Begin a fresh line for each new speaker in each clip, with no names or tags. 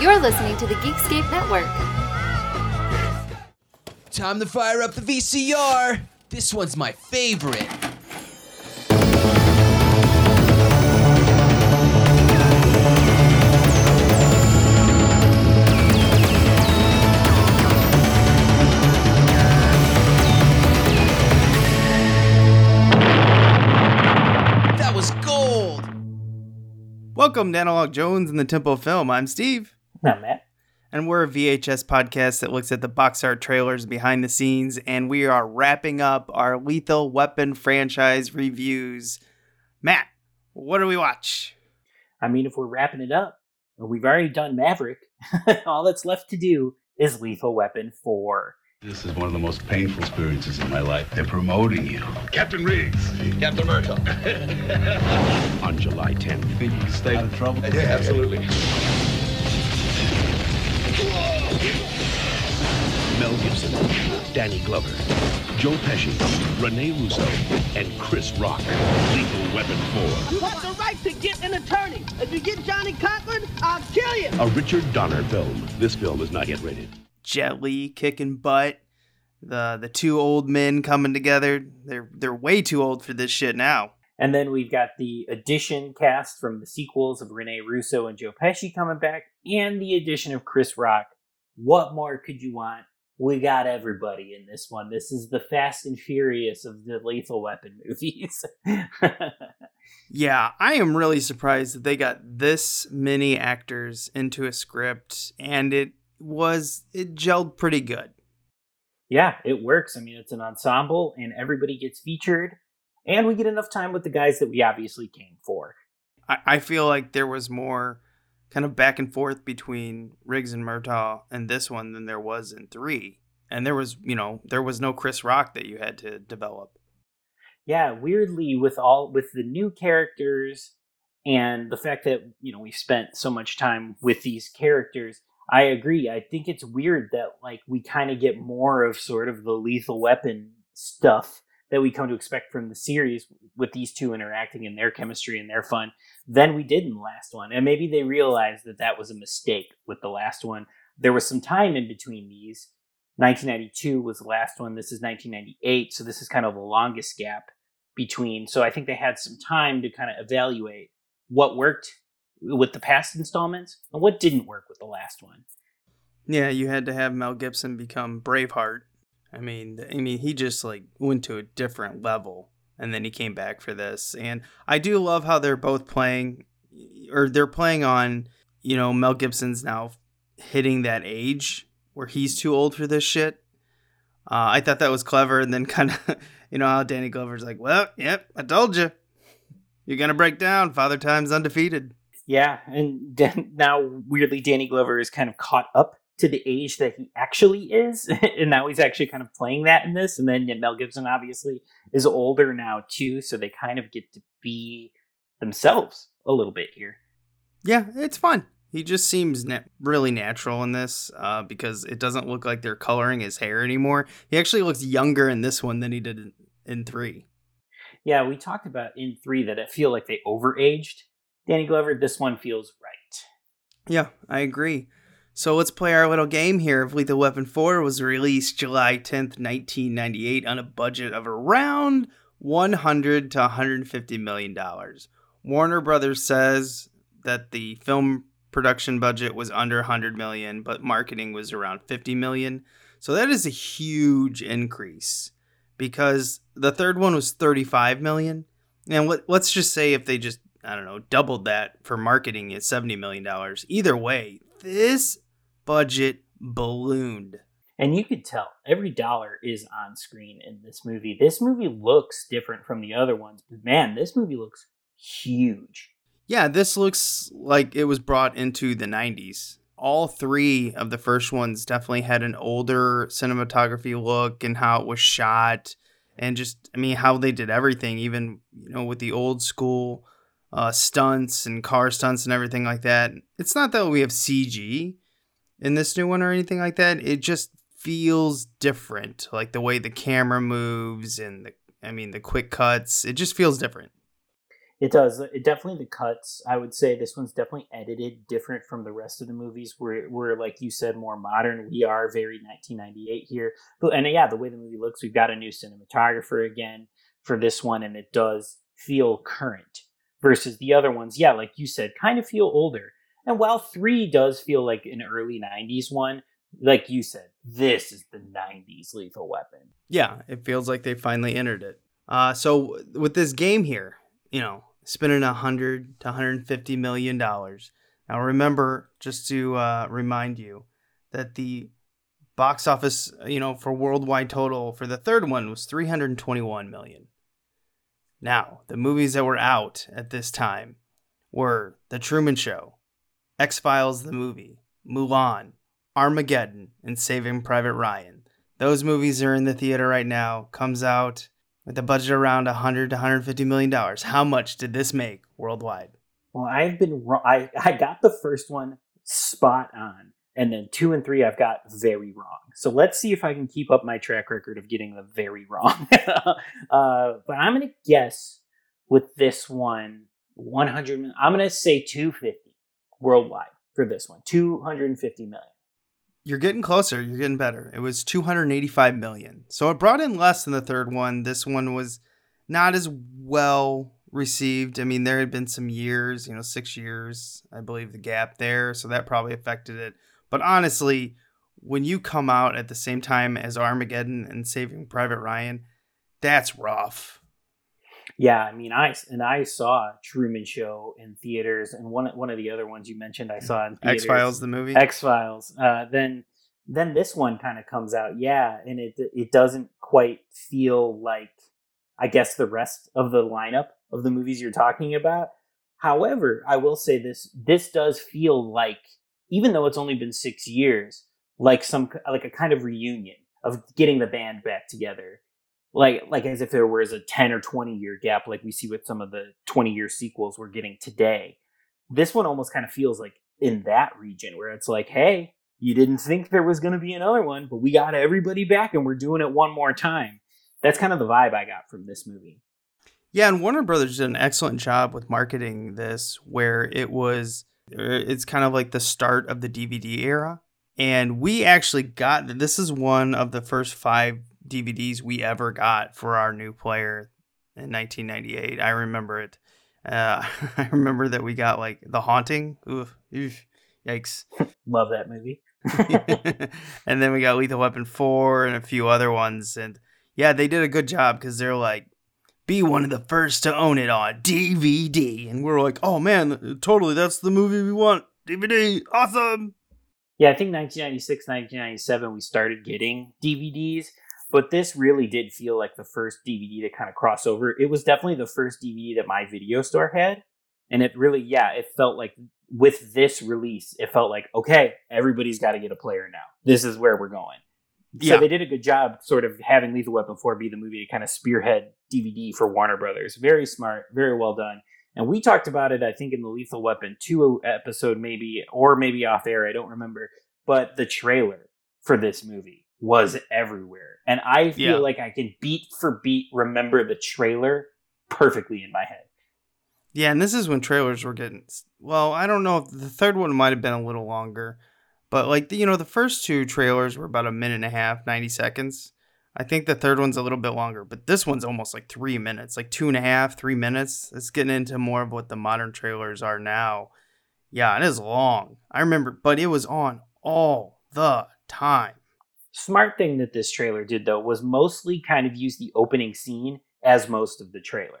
You're listening to the Geekscape Network.
Time to fire up the VCR. This one's my favorite. That was gold.
Welcome to Analog Jones and the Temple of Film. I'm Steve,
Not Matt.
and we're a VHS podcast that looks at the box art trailers behind the scenes, and we are wrapping up our Lethal Weapon franchise reviews. Matt, what do we watch?
I mean, if we're wrapping it up, we've already done Maverick. All that's left to do is Lethal Weapon 4.
This is one of the most painful experiences in my life. They're promoting you. Captain Riggs. Captain Murtaugh. On July 10th. Think you can stay out of trouble? Yeah, absolutely. Mel Gibson, Danny Glover, Joe Pesci, Rene Russo, and Chris Rock. Lethal Weapon 4.
You have the right to get an attorney. If you get Johnnie Cochran, I'll kill you.
A Richard Donner film. This film is not yet rated.
Jet Li kicking butt. The the two old men coming together. They're they're way too old for this shit now.
And then we've got the addition cast from the sequels of Rene Russo and Joe Pesci coming back, and the addition of Chris Rock. What more could you want? We got everybody in this one. This is the Fast and Furious of the Lethal Weapon movies.
Yeah, I am really surprised that they got this many actors into a script and it was it gelled pretty good.
yeah, it works. I mean, it's an ensemble, and everybody gets featured, and we get enough time with the guys that we obviously came for.
I, I feel like there was more kind of back and forth between Riggs and Murtaugh and this one than there was in three. And there was, you know, there was no Chris Rock that you had to develop.
yeah weirdly with all with the new characters and the fact that you know we spent so much time with these characters i agree i think it's weird that like we kind of get more of sort of the lethal weapon stuff that we come to expect from the series with these two interacting and their chemistry and their fun than we did in the last one and maybe they realized that that was a mistake with the last one there was some time in between these 1992 was the last one this is 1998 so this is kind of the longest gap between. So I think they had some time to kind of evaluate what worked with the past installments and what didn't work with the last one.
Yeah, you had to have Mel Gibson become Braveheart. I mean, I mean, he just like went to a different level, and then he came back for this. And I do love how they're both playing, or they're playing on, you know, Mel Gibson's now hitting that age where he's too old for this shit. Uh, I thought that was clever, and then kind of, you know, how Danny Glover's like, "Well, yep, I told you, you're gonna break down. Father Time's undefeated."
Yeah, and now weirdly, Danny Glover is kind of caught up to the age that he actually is, and now he's actually kind of playing that in this. And then Mel Gibson obviously is older now too, so they kind of get to be themselves a little bit here.
Yeah, it's fun. He just seems na- really natural in this uh, because it doesn't look like they're coloring his hair anymore. He actually looks younger in this one than he did in, in three.
Yeah, we talked about in three that I feel like they overaged Danny Glover. This one feels right.
Yeah, I agree. So let's play our little game here. If Lethal Weapon 4 was released July 10th, 1998, on a budget of around 100 to 150 million dollars. Warner Brothers says that the film production budget was under 100 million, but marketing was around 50 million. So that is a huge increase because the third one was 35 million. And let, let's just say if they just, I don't know, doubled that for marketing at 70 million dollars. Either way, this budget ballooned.
And you could tell every dollar is on screen in this movie. This movie looks different from the other ones, but man, this movie looks huge.
Yeah, this looks like it was brought into the 90s. All three of the first ones definitely had an older cinematography look and how it was shot and just I mean how they did everything even you know with the old school uh, stunts and car stunts and everything like that. It's not that we have CG in this new one or anything like that. It just feels different, like the way the camera moves and the I mean the quick cuts. It just feels different.
It does. It definitely the cuts. I would say this one's definitely edited different from the rest of the movies. We're, we're like you said, more modern. We are very 1998 here. And yeah, the way the movie looks, we've got a new cinematographer again for this one, and it does feel current versus the other ones. Yeah, like you said, kind of feel older. And while three does feel like an early 90s one, like you said, this is the 90s lethal weapon.
Yeah, it feels like they finally entered it. Uh, so with this game here, you know, spending a hundred to hundred and fifty million dollars. Now remember, just to uh, remind you, that the box office, you know, for worldwide total for the third one was three hundred and twenty-one million. Now, the movies that were out at this time were The Truman Show, X Files the movie, Mulan, Armageddon, and Saving Private Ryan. Those movies are in the theater right now. Comes out with a budget around 100 to 150 million dollars. How much did this make worldwide?
Well, I've been wrong. I, I got the first one spot on, and then two and three I've got very wrong. So let's see if I can keep up my track record of getting them very wrong. uh, but I'm going to guess with this one 100. I'm going to say 250 worldwide for this one. 250 million.
You're getting closer. You're getting better. It was 285 million. So it brought in less than the third one. This one was not as well received. I mean, there had been some years, you know, six years, I believe, the gap there. So that probably affected it. But honestly, when you come out at the same time as Armageddon and Saving Private Ryan, that's rough.
Yeah, I mean, I and I saw Truman Show in theaters, and one one of the other ones you mentioned, I saw in
X Files, the movie.
X Files. Uh, then then this one kind of comes out, yeah, and it it doesn't quite feel like, I guess, the rest of the lineup of the movies you're talking about. However, I will say this: this does feel like, even though it's only been six years, like some like a kind of reunion of getting the band back together like like as if there was a 10 or 20 year gap like we see with some of the 20 year sequels we're getting today. This one almost kind of feels like in that region where it's like hey you didn't think there was going to be another one but we got everybody back and we're doing it one more time. That's kind of the vibe i got from this movie.
Yeah and warner brothers did an excellent job with marketing this where it was uh, it's kind of like the start of the dvd era. And we actually got this is one of the first five DVDs we ever got for our new player in 1998. I remember it. Uh, I remember that we got like The Haunting. Oof, oof yikes.
Love that movie.
and then we got Lethal Weapon 4 and a few other ones. And yeah, they did a good job because they're like, be one of the first to own it on DVD. And we're like, oh man, totally, that's the movie we want. DVD, awesome.
Yeah, I think 1996, 1997, we started getting DVDs but this really did feel like the first DVD to kind of cross over. It was definitely the first DVD that my video store had. And it really, yeah, it felt like with this release, it felt like, okay, everybody's got to get a player now. This is where we're going. So yeah. they did a good job sort of having Lethal Weapon 4 be the movie to kind of spearhead DVD for Warner Brothers. Very smart, very well done. And we talked about it, I think, in the Lethal Weapon 2 episode, maybe, or maybe off air, I don't remember. But the trailer for this movie was everywhere. And I feel yeah. like I can beat for beat remember the trailer perfectly in my head.
Yeah, and this is when trailers were getting well, I don't know if the third one might have been a little longer. But like the, you know, the first two trailers were about a minute and a half, 90 seconds. I think the third one's a little bit longer, but this one's almost like three minutes, like two and a half, three minutes. It's getting into more of what the modern trailers are now. Yeah, it is long. I remember, but it was on all the time
smart thing that this trailer did though was mostly kind of use the opening scene as most of the trailer.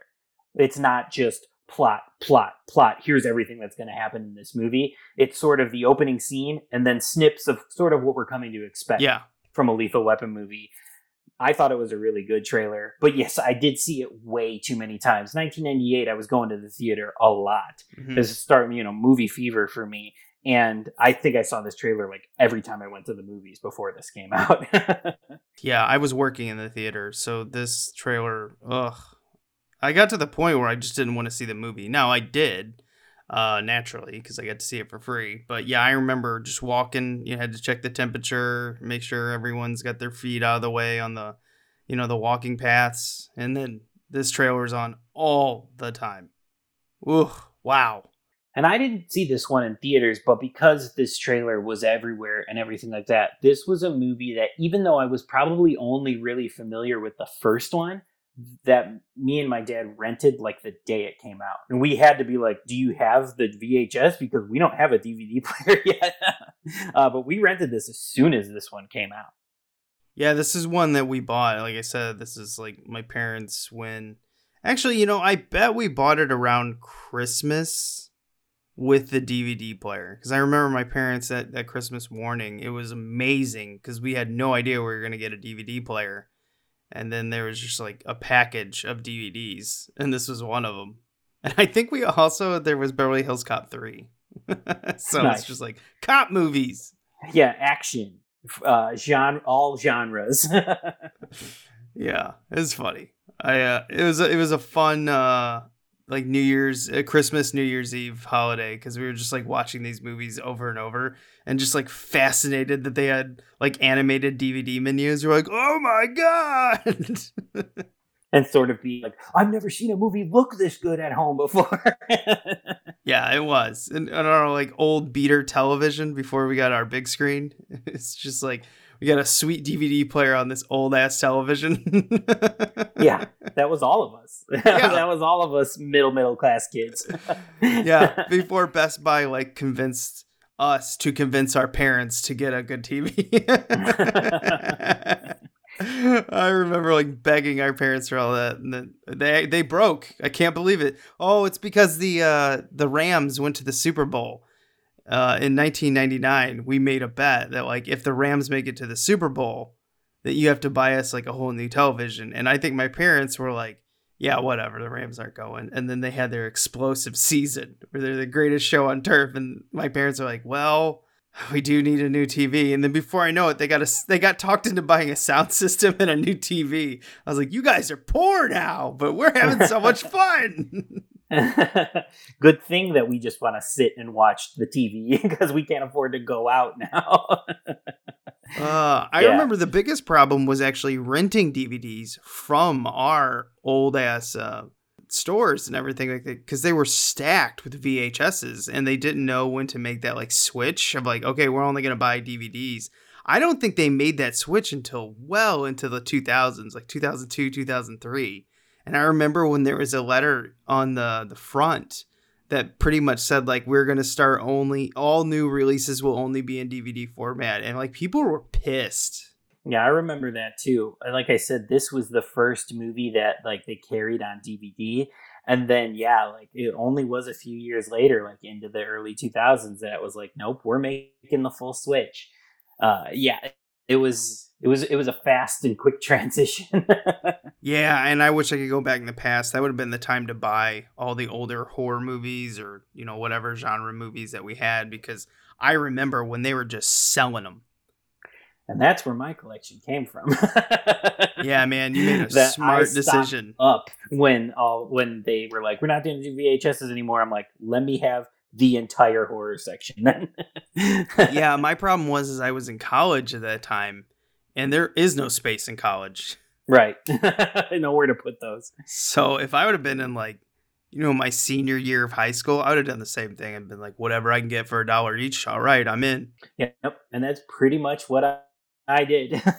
It's not just plot, plot, plot. Here's everything that's going to happen in this movie. It's sort of the opening scene and then snips of sort of what we're coming to expect
yeah.
from a Lethal Weapon movie. I thought it was a really good trailer, but yes, I did see it way too many times. 1998, I was going to the theater a lot. Mm-hmm. This started, you know, movie fever for me, and I think I saw this trailer like every time I went to the movies before this came out.
yeah, I was working in the theater, so this trailer, ugh. I got to the point where I just didn't want to see the movie. Now I did, uh, naturally, because I got to see it for free. But yeah, I remember just walking. You had to check the temperature, make sure everyone's got their feet out of the way on the, you know, the walking paths, and then this trailer is on all the time. Ooh, wow.
And I didn't see this one in theaters, but because this trailer was everywhere and everything like that, this was a movie that, even though I was probably only really familiar with the first one, that me and my dad rented like the day it came out. And we had to be like, Do you have the VHS? Because we don't have a DVD player yet. uh, but we rented this as soon as this one came out.
Yeah, this is one that we bought. Like I said, this is like my parents when. Actually, you know, I bet we bought it around Christmas with the DVD player because I remember my parents at that Christmas morning. It was amazing because we had no idea we were gonna get a DVD player, and then there was just like a package of DVDs, and this was one of them. And I think we also there was Beverly Hills Cop three, so
Nice.
it's just like cop movies.
Yeah, action, uh, genre, all genres.
Yeah, it's funny. I uh, it was a, it was a fun uh like New Year's uh, Christmas New Year's Eve holiday because we were just like watching these movies over and over and just like fascinated that they had like animated DVD menus. We're like, oh my god!
and sort of be like, I've never seen a movie look this good at home before.
yeah, it was. And on our like old beater television before we got our big screen, it's just like we got a sweet DVD player on this old ass television.
yeah, that was all of us. Yeah. that was all of us middle middle class kids.
yeah, before Best Buy like convinced us to convince our parents to get a good TV. I remember like begging our parents for all that, and then they they broke. I can't believe it. Oh, it's because the uh, the Rams went to the Super Bowl uh, in 1999. We made a bet that like if the Rams make it to the Super Bowl, that you have to buy us like a whole new television. And I think my parents were like, yeah, whatever, the Rams aren't going. And then they had their explosive season where they're the greatest show on turf. And my parents are like, well, we do need a new TV. And then before I know it, they got a, they got talked into buying a sound system and a new TV. I was like, you guys are poor now, but we're having so much fun.
Good thing that we just want to sit and watch the TV because we can't afford to go out now.
Uh, I
Yeah.
remember the biggest problem was actually renting DVDs from our old ass uh, stores and everything like that because they were stacked with VHSs and they didn't know when to make that like switch of like, okay, we're only gonna buy DVDs. I don't think they made that switch until well into the 2000s, like 2002, 2003. And I remember when there was a letter on the the front that pretty much said like we're gonna start only all new releases will only be in DVD format, and like people were pissed.
yeah, I remember that too. Like I said, this was the first movie that like they carried on DVD. And then yeah, like it only was a few years later, like into the early 2000s, that it was like, nope, we're making the full switch. Uh, yeah, it was it was it was a fast and quick transition.
Yeah, and I wish I could go back in the past. That would have been the time to buy all the older horror movies or you know whatever genre movies that we had because I remember when they were just selling them.
and that's where my collection came from.
Yeah, man, you made a
That
smart decision.
Up when all when they were like, we're not doing VHSs anymore. I'm like, let me have the entire horror section then.
yeah, my problem was is I was in college at that time, and there is no space in college.
right. Nowhere to put those.
So if I would have been in like, you know, my senior year of high school, I would have done the same thing and been like, whatever I can get for a dollar each. All right, I'm in.
Yep. And that's pretty much what I, I did.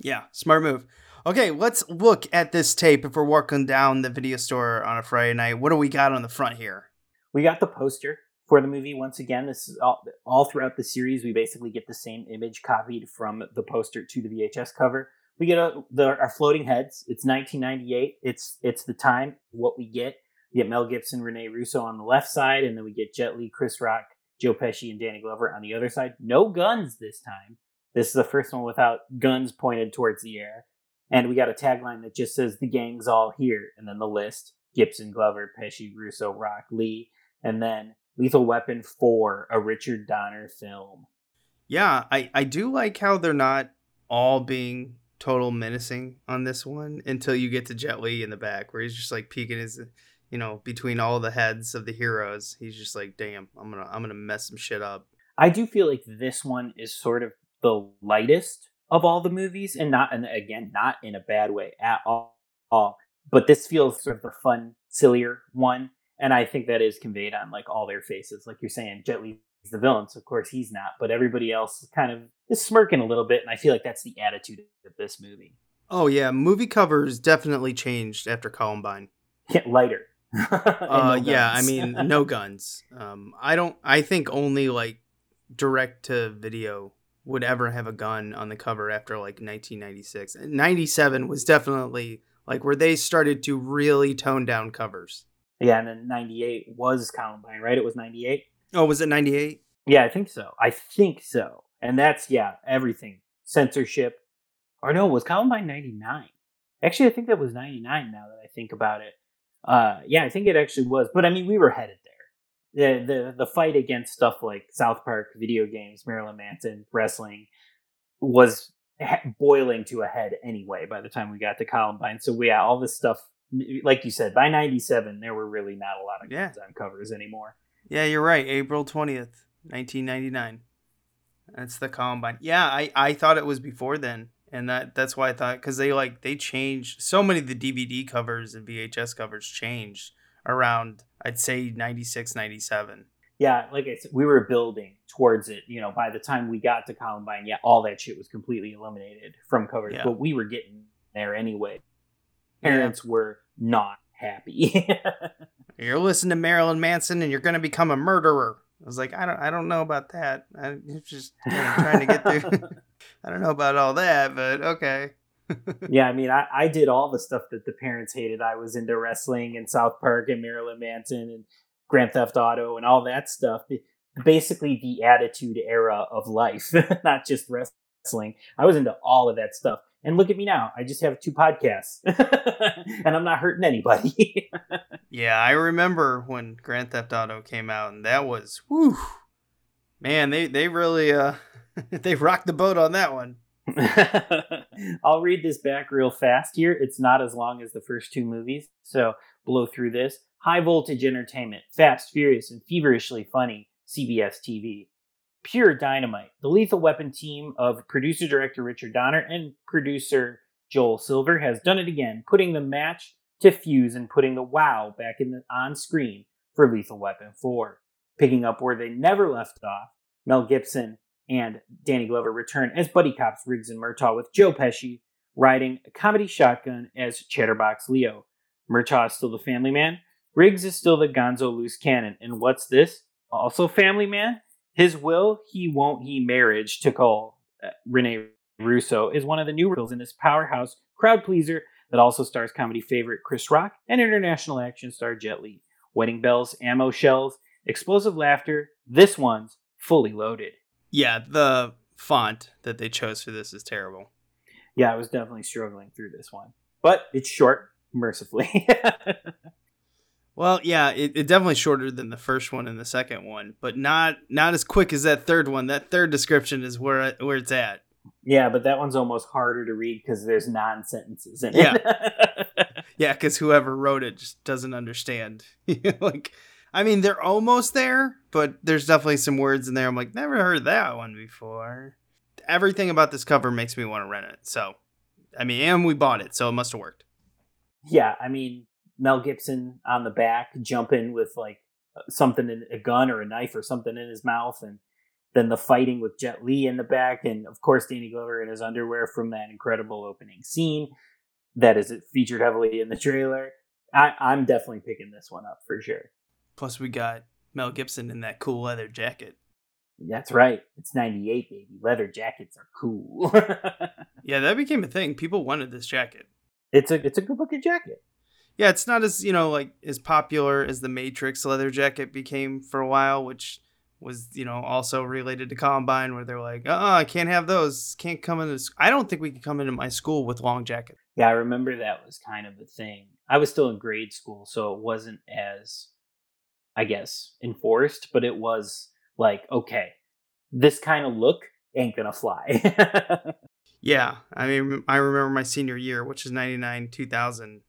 Yeah, smart move. Okay, let's look at this tape if we're walking down the video store on a Friday night. What do we got on the front here?
We got the poster for the movie once again. This is all, all throughout the series. We basically get the same image copied from the poster to the VHS cover. We get a, the, our floating heads. It's 1998. It's it's the time what we get. We get Mel Gibson, Rene Russo on the left side, and then we get Jet Li, Chris Rock, Joe Pesci, and Danny Glover on the other side. No guns this time. This is the first one without guns pointed towards the air. And we got a tagline that just says "The gang's all here," and then the list: Gibson, Glover, Pesci, Russo, Rock, Li, and then Lethal Weapon 4, a Richard Donner film.
Yeah, I, I do like how they're not all being total menacing on this one until you get to Jet Li in the back, where he's just like peeking his, you know, between all the heads of the heroes. He's just like, damn, I'm gonna I'm gonna mess some shit up.
I do feel like this one is sort of the lightest of all the movies, and not, and again, not in a bad way at all. all. But this feels sort of the fun, sillier one. And I think that is conveyed on like all their faces. Like you're saying, Jet Li is the villain, so of course he's not, but everybody else is kind of is smirking a little bit, and I feel like that's the attitude of this movie.
Oh yeah, movie covers definitely changed after Columbine.
Yeah, lighter.
Uh,
no
yeah, I mean, no guns. Um, I don't. I think only like direct to video would ever have a gun on the cover after like 1996. 97 was definitely like where they started to really tone down covers.
Yeah, and then '98 was Columbine, right? It was '98.
Oh, was it 98?
Yeah, I think so. I think so. And that's yeah, everything. Censorship. Or no, was Columbine 99? Actually, I think that was 99 now that I think about it. Uh yeah, I think it actually was. But I mean, we were headed there. The the the fight against stuff like South Park, video games, Marilyn Manson, wrestling was boiling to a head anyway by the time we got to Columbine. So yeah, all this stuff like you said, by 97 there were really not a lot of
Yeah.
on covers anymore.
Yeah, you're right. April 20th, 1999. That's the Columbine. Yeah, I, I thought it was before then. And that that's why I thought because they like they changed so many of the DVD covers and VHS covers changed around I'd say 96, 97.
yeah, like I said, we were building towards it. You know, by the time we got to Columbine, yeah, all that shit was completely eliminated from covers.
Yeah.
But we were getting there anyway. Parents were not happy.
You're listening to Marilyn Manson and you're gonna become a murderer. I was like, I don't I don't know about that. I'm just you know, trying to get through. I don't know about all that, but okay.
yeah, I mean, I, I did all the stuff that the parents hated. I was into wrestling and South Park and Marilyn Manson and Grand Theft Auto and all that stuff. Basically, the attitude era of life, not just wrestling. I was into all of that stuff. And look at me now. I just have two podcasts and I'm not hurting anybody.
Yeah, I remember when Grand Theft Auto came out, and that was whew, man. They they really uh they rocked the boat on that one.
I'll read this back real fast here. It's not as long as the first two movies, so blow through this. High voltage entertainment, fast, furious, and feverishly funny CBS TV. Pure dynamite. The Lethal Weapon team of producer director Richard Donner and producer Joel Silver has done it again, putting the match to fuse and putting the wow back in the on screen for Lethal Weapon 4. Picking up where they never left off, Mel Gibson and Danny Glover return as buddy cops Riggs and Murtaugh with Joe Pesci riding a comedy shotgun as Chatterbox Leo. Murtaugh is still the family man. Riggs is still the gonzo loose cannon. And what's this? Also family man? His will, he won't, he marriage to call uh, Rene Russo is one of the new roles in this powerhouse crowd pleaser that also stars comedy favorite Chris Rock and international action star Jet Li. Wedding bells, ammo shells, explosive laughter. This one's fully loaded.
Yeah, the font that they chose for this is terrible.
Yeah, I was definitely struggling through this one, but it's short, mercifully.
Well, yeah, it, it definitely shorter than the first one and the second one, but not not as quick as that third one. That third description is where where it's at.
yeah, but that one's almost harder to read because there's non sentences in it.
Yeah, because whoever wrote it just doesn't understand. like, I mean, they're almost there, but there's definitely some words in there. I'm like, never heard that one before. Everything about this cover makes me want to rent it. So, I mean, and we bought it, so it must have worked.
yeah, I mean, Mel Gibson on the back jumping with like uh, something in a gun or a knife or something in his mouth, and then the fighting with Jet Li in the back, and of course Danny Glover in his underwear from that incredible opening scene that is featured heavily in the trailer. I, I'm definitely picking this one up for sure.
Plus, we got Mel Gibson in that cool leather jacket.
That's right. It's 98, baby. Leather jackets are cool.
Yeah, that became a thing. People wanted this jacket.
it's a it's a good looking jacket.
Yeah, it's not as you know like as popular as the Matrix leather jacket became for a while, which was you know also related to Columbine, where they're like, oh, I can't have those. Can't come into. sc- I don't think we can come into my school with long jackets.
Yeah, I remember that was kind of a thing. I was still in grade school, so it wasn't as, I guess, enforced, but it was like, okay, this kind of look ain't gonna fly.
Yeah, I mean, I remember my senior year, which is ninety nine, two thousand.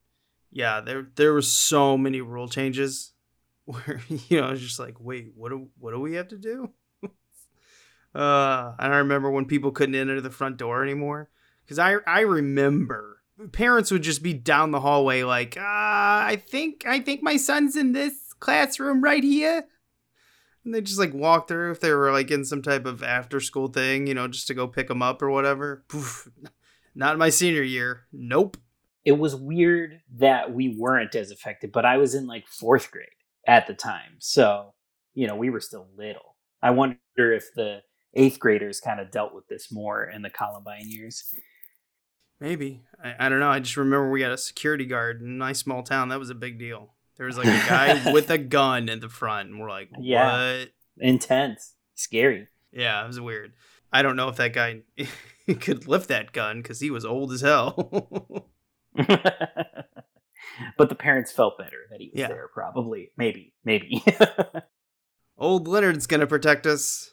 Yeah, there there were so many rule changes where you know I was just like, wait, what do what do we have to do? uh, and I remember when people couldn't enter the front door anymore because I I remember parents would just be down the hallway like, uh, I think I think my son's in this classroom right here. And they just like walk through if they were like in some type of after school thing, you know, just to go pick them up or whatever. Poof. Not my senior year. Nope.
It was weird that we weren't as affected, but I was in like fourth grade at the time. So, you know, we were still little. I wonder if the eighth graders kind of dealt with this more in the Columbine years.
Maybe. I, I don't know. I just remember we had a security guard in my small town. That was a big deal. There was like a guy with a gun in the front, and we're like, what?
Yeah. Intense, scary.
Yeah, it was weird. I don't know if that guy could lift that gun because he was old as hell.
but the parents felt better that he was
Yeah.
there, probably. Maybe, maybe.
old Leonard's gonna protect us.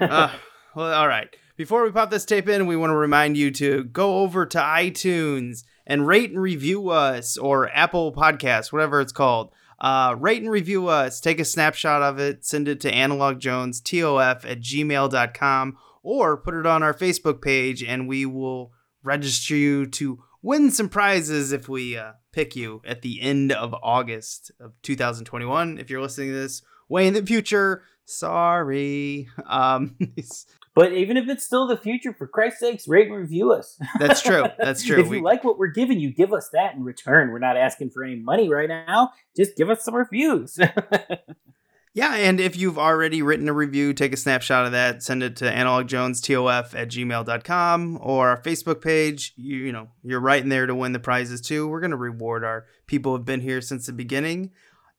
Uh, well, all right. Before we pop this tape in, we want to remind you to go over to iTunes and rate and review us, or Apple Podcasts, whatever it's called. Uh, rate and review us. Take a snapshot of it. Send it to analogjonestof at gmail.com or put it on our Facebook page, and we will register you to win some prizes if we uh, pick you at the end of August of 2021. If you're listening to this way in the future, sorry. Um,
but even if it's still the future, for Christ's sakes, rate and review us.
that's true. That's true.
if
We-
you like what we're giving you, give us that in return. We're not asking for any money right now. Just give us some reviews.
Yeah, and if you've already written a review, take a snapshot of that, send it to analogjonestof at gmail.com or our Facebook page. You, you know, you're right in there to win the prizes too. We're going to reward our people who have been here since the beginning.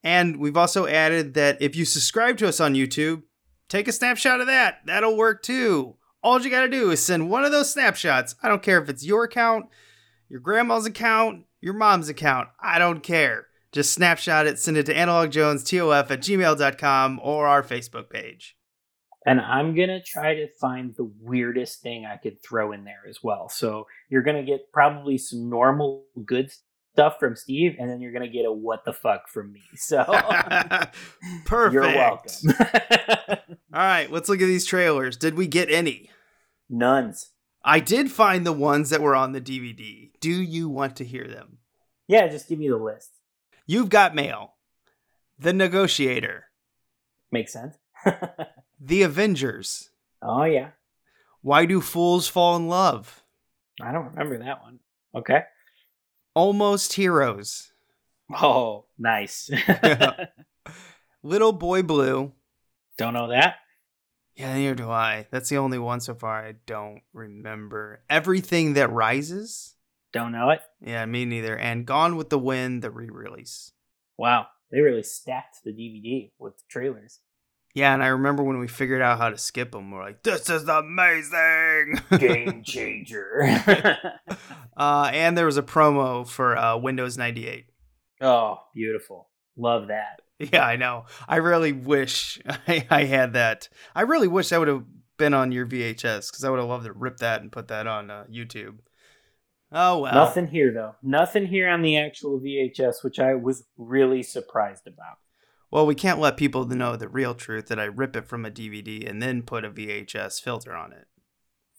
And we've also added that if you subscribe to us on YouTube, take a snapshot of that. That'll work too. All you got to do is send one of those snapshots. I don't care if it's your account, your grandma's account, your mom's account. I don't care. Just snapshot it, send it to analogjonestof at gmail.com or our Facebook page.
and I'm going to try to find the weirdest thing I could throw in there as well. So you're going to get probably some normal good stuff from Steve, and then you're going to get a what the fuck from me. So
Perfect.
you're welcome.
All right, let's look at these trailers. Did we get any?
Nuns.
I did find the ones that were on the DVD. Do you want to hear them?
Yeah, just give me the list.
You've got mail. The Negotiator.
Makes sense.
The Avengers.
oh, yeah.
Why do fools fall in love?
I don't remember that one. Okay.
Almost Heroes.
Oh, nice.
Little Boy Blue.
don't know that.
Yeah, neither do I. That's the only one so far I don't remember. Everything that rises.
Don't know it.
Yeah, me neither. And Gone with the Wind, the re-release.
Wow. They really stacked the DVD with trailers.
Yeah, and I remember when we figured out how to skip them, we're like, "This is amazing!"
Game changer.
uh, and there was a promo for uh, Windows 98.
oh, beautiful. Love that.
Yeah, I know. I really wish I, I had that. I really wish that would have been on your VHS because I would have loved to rip that and put that on uh, YouTube. Oh well.
Nothing here though. Nothing here on the actual VHS, which I was really surprised about.
Well, we can't let people know the real truth that I rip it from a DVD and then put a VHS filter on it.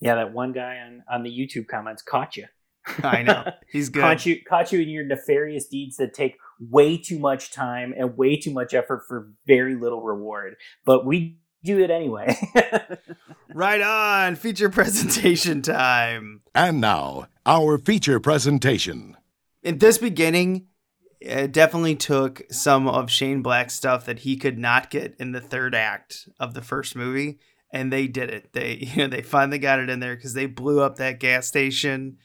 Yeah, that one guy on, on the YouTube comments caught you.
I know. He's good.
Caught you caught you in your nefarious deeds that take way too much time and way too much effort for very little reward. But we do it anyway.
Right on. Feature presentation time.
And now, our feature presentation.
In this beginning, it definitely took some of Shane Black's stuff that he could not get in the third act of the first movie, and they did it. They you know they finally got it in there because they blew up that gas station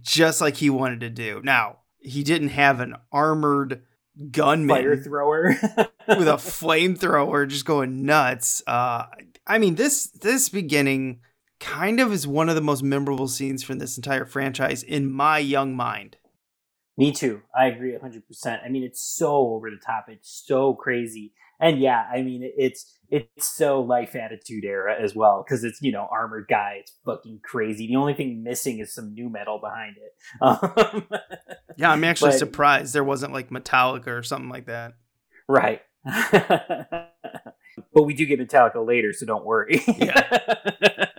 just like he wanted to do. Now he didn't have an armored gunman
Fire thrower.
with a flamethrower just going nuts. Uh, I mean, this this beginning kind of is one of the most memorable scenes from this entire franchise in my young mind.
Me too. I agree 100%. I mean, it's so over the top. It's so crazy. And yeah, I mean, it's it's so life attitude era as well because it's, you know, armored guy. It's fucking crazy. The only thing missing is some nu metal behind it. Um,
Yeah, I'm actually
But-
surprised there wasn't like Metallica or something like that.
right. but we do get Metallica later, so don't worry.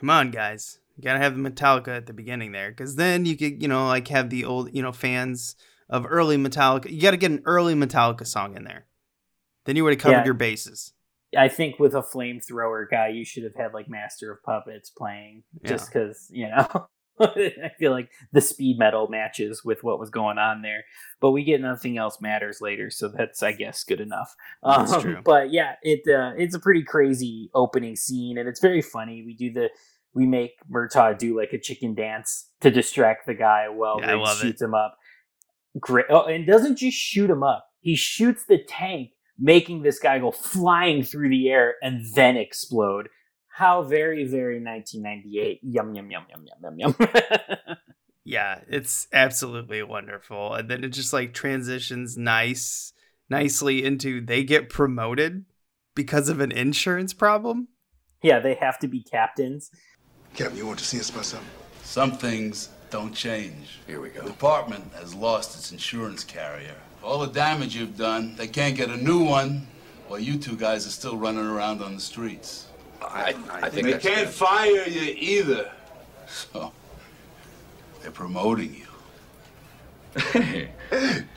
Come on, guys. You gotta have the Metallica at the beginning there, because then you could, you know, like have the old, you know, fans of early Metallica. You got to get an early Metallica song in there. Then you would have covered
Yeah.
your bases.
I think with a flamethrower guy, you should have had like Master of Puppets playing, just because you know. I feel like the speed metal matches with what was going on there, but we get nothing else matters later, so that's I guess good enough.
That's
Um,
true.
But yeah, it uh, it's a pretty crazy opening scene, and it's very funny. We do the we make Murtaugh do like a chicken dance to distract the guy while
Yeah,
Riggs
love it.
shoots him up. Great. Oh, and doesn't just shoot him up. He shoots the tank, making this guy go flying through the air and then explode. How very, very 1998. Yum, yum, yum, yum, yum, yum, yum.
Yeah, it's absolutely wonderful. And then it just like transitions nice nicely into they get promoted because of an insurance problem.
yeah, they have to be captains.
Captain, you want to see us about something?
Some things don't change.
Here we go.
The department has lost its insurance carrier. All the damage you've done, they can't get a new one while you two guys are still running around on the streets.
I, I think
they can't fire you either. So, they're promoting you.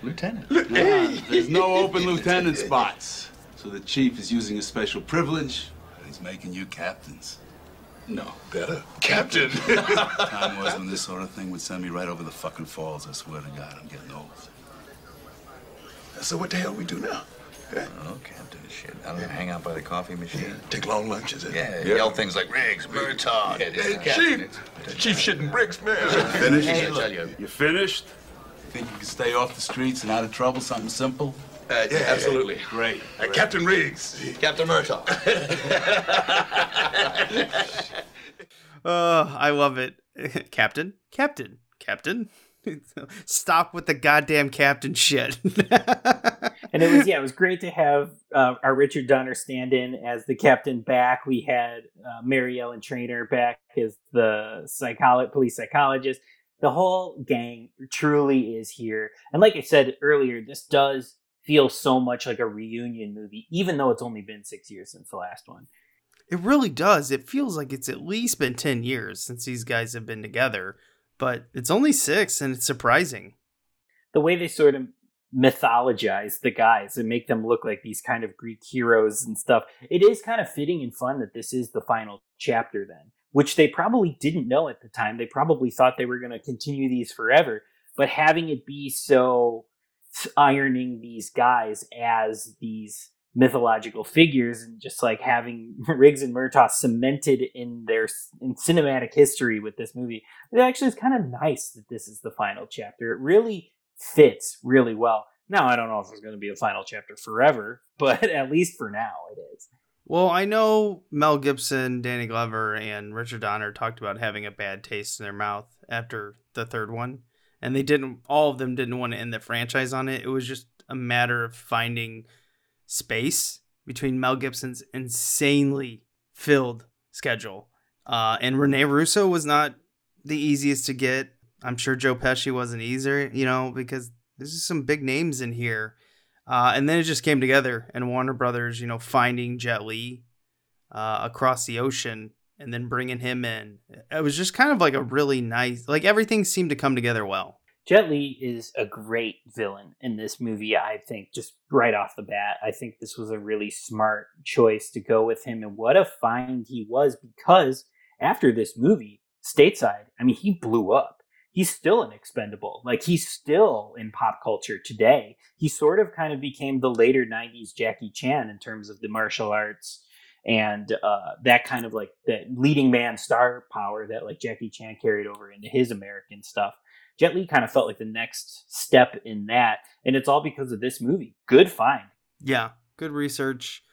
Lieutenant.
Nah, there's no open lieutenant spots. So the chief is using a special privilege, and he's making you captains.
No, better. Captain.
Time was when this sort of thing would send me right over the fucking falls. I swear to God, I'm getting old.
so what the hell we do now? Yeah.
Oh, Captain, shit. I'm gonna hang out by the coffee machine.
Take long lunches. eh?
Yeah, yell things like Riggs, Murtaugh.
Hey, Chief. The chief shitting bricks, man.
Finished?
Hey, look.
You finished? Think you can stay off the streets and out of trouble? Something simple?
Uh, yeah, absolutely.
Great.
Uh, Captain Riggs.
Captain Murtaugh.
Uh, I love it. Captain, Captain, Captain. Stop with the goddamn captain shit.
And it was, yeah, it was great to have uh, our Richard Donner stand in as the captain back. We had uh, Mary Ellen Trainor back as the psycholo- police psychologist. The whole gang truly is here. And like I said earlier, this does feel so much like a reunion movie, even though it's only been six years since the last one.
It really does. It feels like it's at least been 10 years since these guys have been together, but it's only six and it's surprising.
the way they sort of mythologize the guys and make them look like these kind of Greek heroes and stuff, it is kind of fitting and fun that this is the final chapter then, which they probably didn't know at the time. They probably thought they were going to continue these forever, but having it be so ironing these guys as these mythological figures and just like having Riggs and Murtaugh cemented in their in cinematic history with this movie. It actually is kind of nice that this is the final chapter. It really fits really well. Now I don't know if it's going to be a final chapter forever, but at least for now it is.
Well, I know Mel Gibson, Danny Glover, and Richard Donner talked about having a bad taste in their mouth after the third one. And they didn't, all of them didn't want to end the franchise on it. It was just a matter of finding space between Mel Gibson's insanely filled schedule. Uh, and Rene Russo was not the easiest to get. I'm sure Joe Pesci wasn't either, you know, because there's some big names in here. Uh, and then it just came together, and Warner Brothers, you know, finding Jet Li uh, across the ocean and then bringing him in. It was just kind of like a really nice, like everything seemed to come together well.
Jet Li is a great villain in this movie, I think, just right off the bat. I think this was a really smart choice to go with him, and what a find he was because after this movie, stateside, I mean, he blew up. He's still an expendable. Like, he's still in pop culture today. He sort of kind of became the later 90s Jackie Chan in terms of the martial arts and uh, that kind of like that leading man star power that like Jackie Chan carried over into his American stuff. Jet Li kind of felt like the next step in that, and it's all because of this movie. Good find.
Yeah, good research.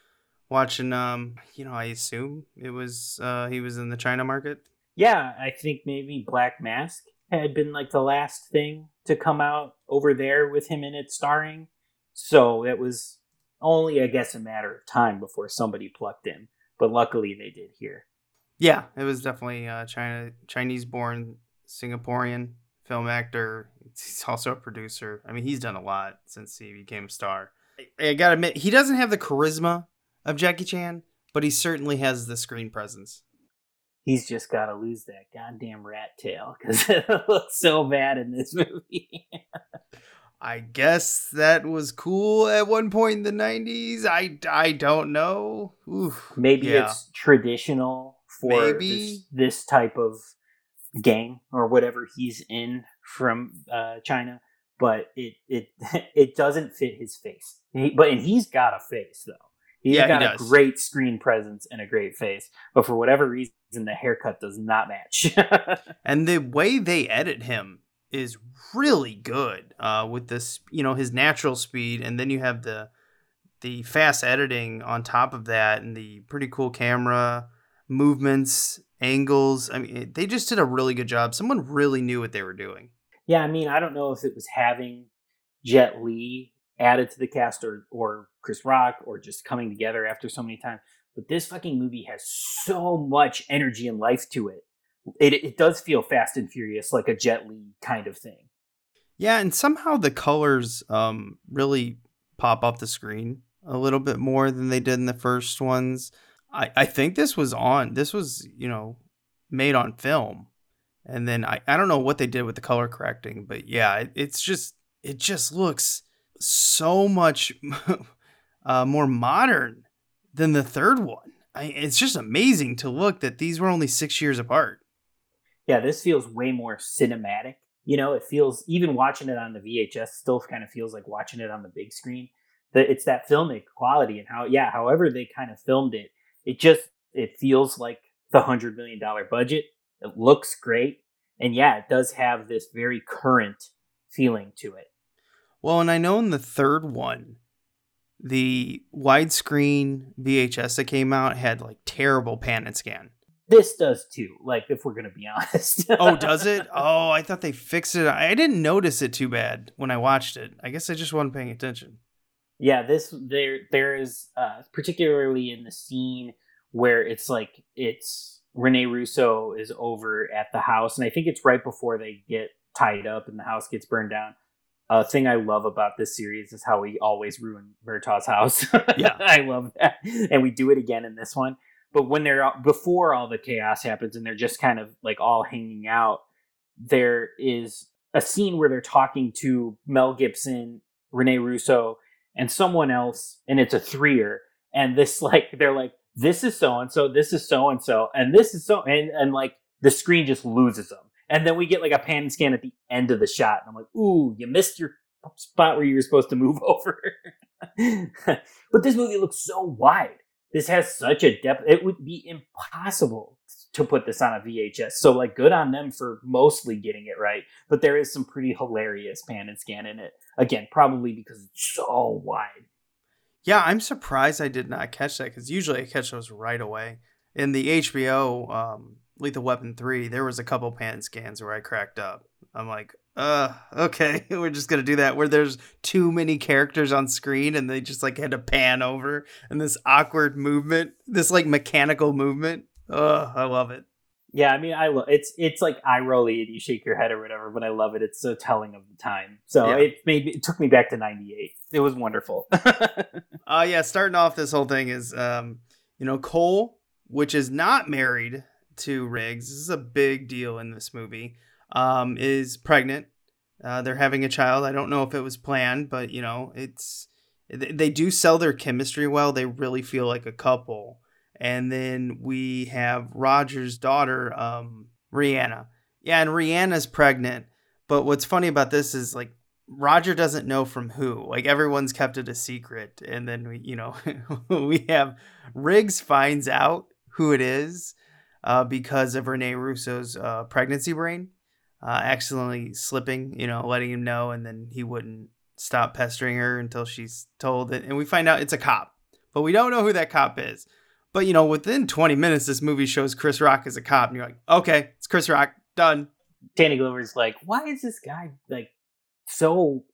Watching, um, you know, I assume it was uh, he was in the China market.
Yeah, I think maybe Black Mask had been like the last thing to come out over there with him in it starring. So it was only, I guess, a matter of time before somebody plucked him. But luckily they did here.
Yeah, it was definitely uh, China Chinese born Singaporean film actor. He's also a producer. I mean, he's done a lot since he became a star. I, I gotta admit, he doesn't have the charisma of Jackie Chan, but he certainly has the screen presence.
He's just got to lose that goddamn rat tail because it looks so bad in this movie.
I guess that was cool at one point in the 90s. I, I don't know. Oof.
Maybe
Yeah.
it's traditional for
Maybe.
this, this type of gang or whatever he's in from uh, China, but it it it doesn't fit his face. He, but and he's got a face though. He's
Yeah, he
got a great screen presence and a great face, but for whatever reason, the haircut does not match.
and the way they edit him is really good uh, with this you know his natural speed and then you have the the fast editing on top of that and the pretty cool camera movements angles. I mean they just did a really good job. Someone really knew what they were doing.
Yeah, I mean, I don't know if it was having Jet Li added to the cast or or Chris Rock or just coming together after so many times, but this fucking movie has so much energy and life to it. It it does feel fast and furious like a Jet Li kind of thing.
yeah and somehow the colors um really pop up the screen a little bit more than they did in the first ones. I i think this was on this was you know made on film. And then I, I don't know what they did with the color correcting but yeah it, it's just it just looks so much uh, more modern than the third one. I, it's just amazing to look that these were only six years apart
Yeah, this feels way more cinematic. You know, it feels even watching it on the VHS still kind of feels like watching it on the big screen. That it's that filmic quality and how yeah, however they kind of filmed it, it just it feels like the hundred million dollar budget. It looks great, and yeah, it does have this very current feeling to it.
Well, and I know in the third one, the widescreen VHS that came out had like terrible pan and scan.
This does too. Like if we're gonna be honest.
Oh, does it? Oh, I thought they fixed it. I didn't notice it too bad when I watched it. I guess I just wasn't paying attention.
yeah this there there is uh particularly in the scene where it's like it's rene russo is over at the house and i think it's right before they get tied up and the house gets burned down a thing i love about this series is how we always ruin Murtaugh's house
Yeah.
i love that and we do it again in this one but when they're before all the chaos happens and they're just kind of like all hanging out there is a scene where they're talking to mel gibson rene russo and someone else, and it's a threer. And this, like, they're like, this is so and so, this is so and so, and this is so, and and like the screen just loses them. And then we get like a pan scan at the end of the shot, and I'm like, ooh, you missed your spot where you were supposed to move over. but this movie looks so wide. This has such a depth. It would be impossible to put this on a VHS. So like good on them for mostly getting it right. But there is some pretty hilarious pan and scan in it. Again, probably because it's so wide.
Yeah, I'm surprised I did not catch that because usually I catch those right away. In the HBO um, Lethal Weapon 3, there was a couple pan scans where I cracked up. I'm like, uh, okay, we're just gonna do that where there's too many characters on screen and they just like had to pan over and this awkward movement, this like mechanical movement. Ugh, I love it.
Yeah, I mean, I love it's it's like eye rolly and you shake your head or whatever, but I love it. It's so telling of the time. So
Yeah.
it made me, it took me back to '98. It was wonderful.
Uh yeah, starting off this whole thing is um, you know, Cole, which is not married to Riggs, this is a big deal in this movie, um, is pregnant. Uh, they're having a child. I don't know if it was planned, but you know, it's they do sell their chemistry well. They really feel like a couple. And then we have Roger's daughter, um, Rianne. Yeah, and Rianne's pregnant. But what's funny about this is like Roger doesn't know from who. Like everyone's kept it a secret, and then we, you know, we have Riggs finds out who it is uh, because of Rene Russo's uh, pregnancy brain, uh, accidentally slipping, you know, letting him know, and then he wouldn't stop pestering her until she's told it, and we find out it's a cop, but we don't know who that cop is. But you know, within 20 minutes, this movie shows Chris Rock as a cop, and you're like, okay, it's Chris Rock, done.
Danny Glover's like, why is this guy like so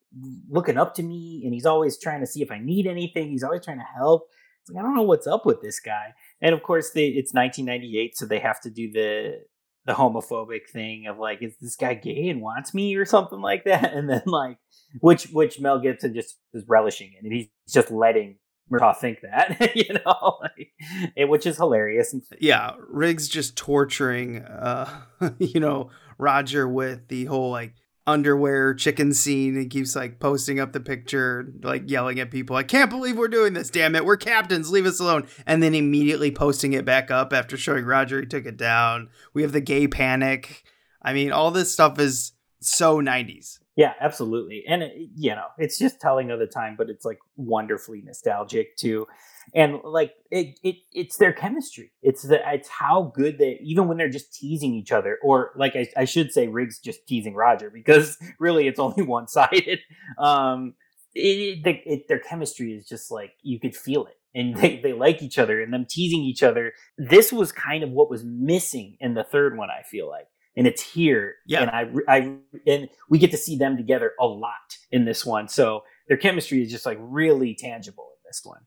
looking up to me? And he's always trying to see if I need anything. He's always trying to help. Like I don't know what's up with this guy. And of course, they, it's 1998, so they have to do the the homophobic thing of like, is this guy gay and wants me or something like that? And then like, which which Mel Gibson just is relishing in, and he's just letting Murtaugh think that, you know, like, it, which is hilarious.
Yeah, Riggs just torturing, uh, you know, Roger with the whole like underwear chicken scene. He keeps like posting up the picture, like yelling at people. I can't believe we're doing this. Damn it, we're captains. Leave us alone. And then immediately posting it back up after showing Roger he took it down. We have the gay panic. I mean, all this stuff is so 90s.
Yeah, absolutely. And it, you know, it's just telling of the time, but it's like wonderfully nostalgic too. And like it, it it's their chemistry. It's the it's how good they even when they're just teasing each other, or like I, I should say, Riggs just teasing Roger because really it's only one sided. Um, it, it, it, their chemistry is just like you could feel it, and they they like each other, and them teasing each other. This was kind of what was missing in the third one. I feel like and it's here.
Yeah.
And I, I, and we get to see them together a lot in this one. So their chemistry is just like really tangible in this one.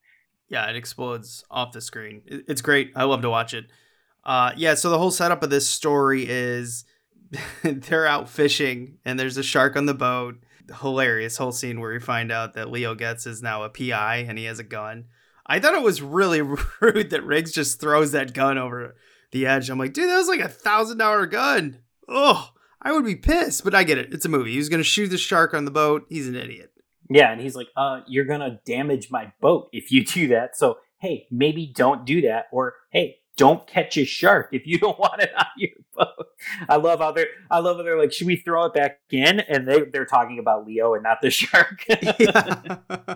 Yeah, it explodes off the screen. It's great. I love to watch it. Uh, yeah, so the whole setup of this story is they're out fishing and there's a shark on the boat. Hilarious whole scene where we find out that Leo Getz is now a PI and he has a gun. I thought it was really rude that Riggs just throws that gun over the edge. I'm like, dude, that was like a thousand dollar gun. Oh, I would be pissed, but I get it. It's a movie. He was gonna shoot the shark on the boat. He's an idiot.
Yeah, and he's like, uh, you're gonna damage my boat if you do that. So hey, maybe don't do that. Or hey, don't catch a shark if you don't want it on your boat. I love how they're I love how they're like, should we throw it back in? And they they're talking about Leo and not the shark.
yeah. uh,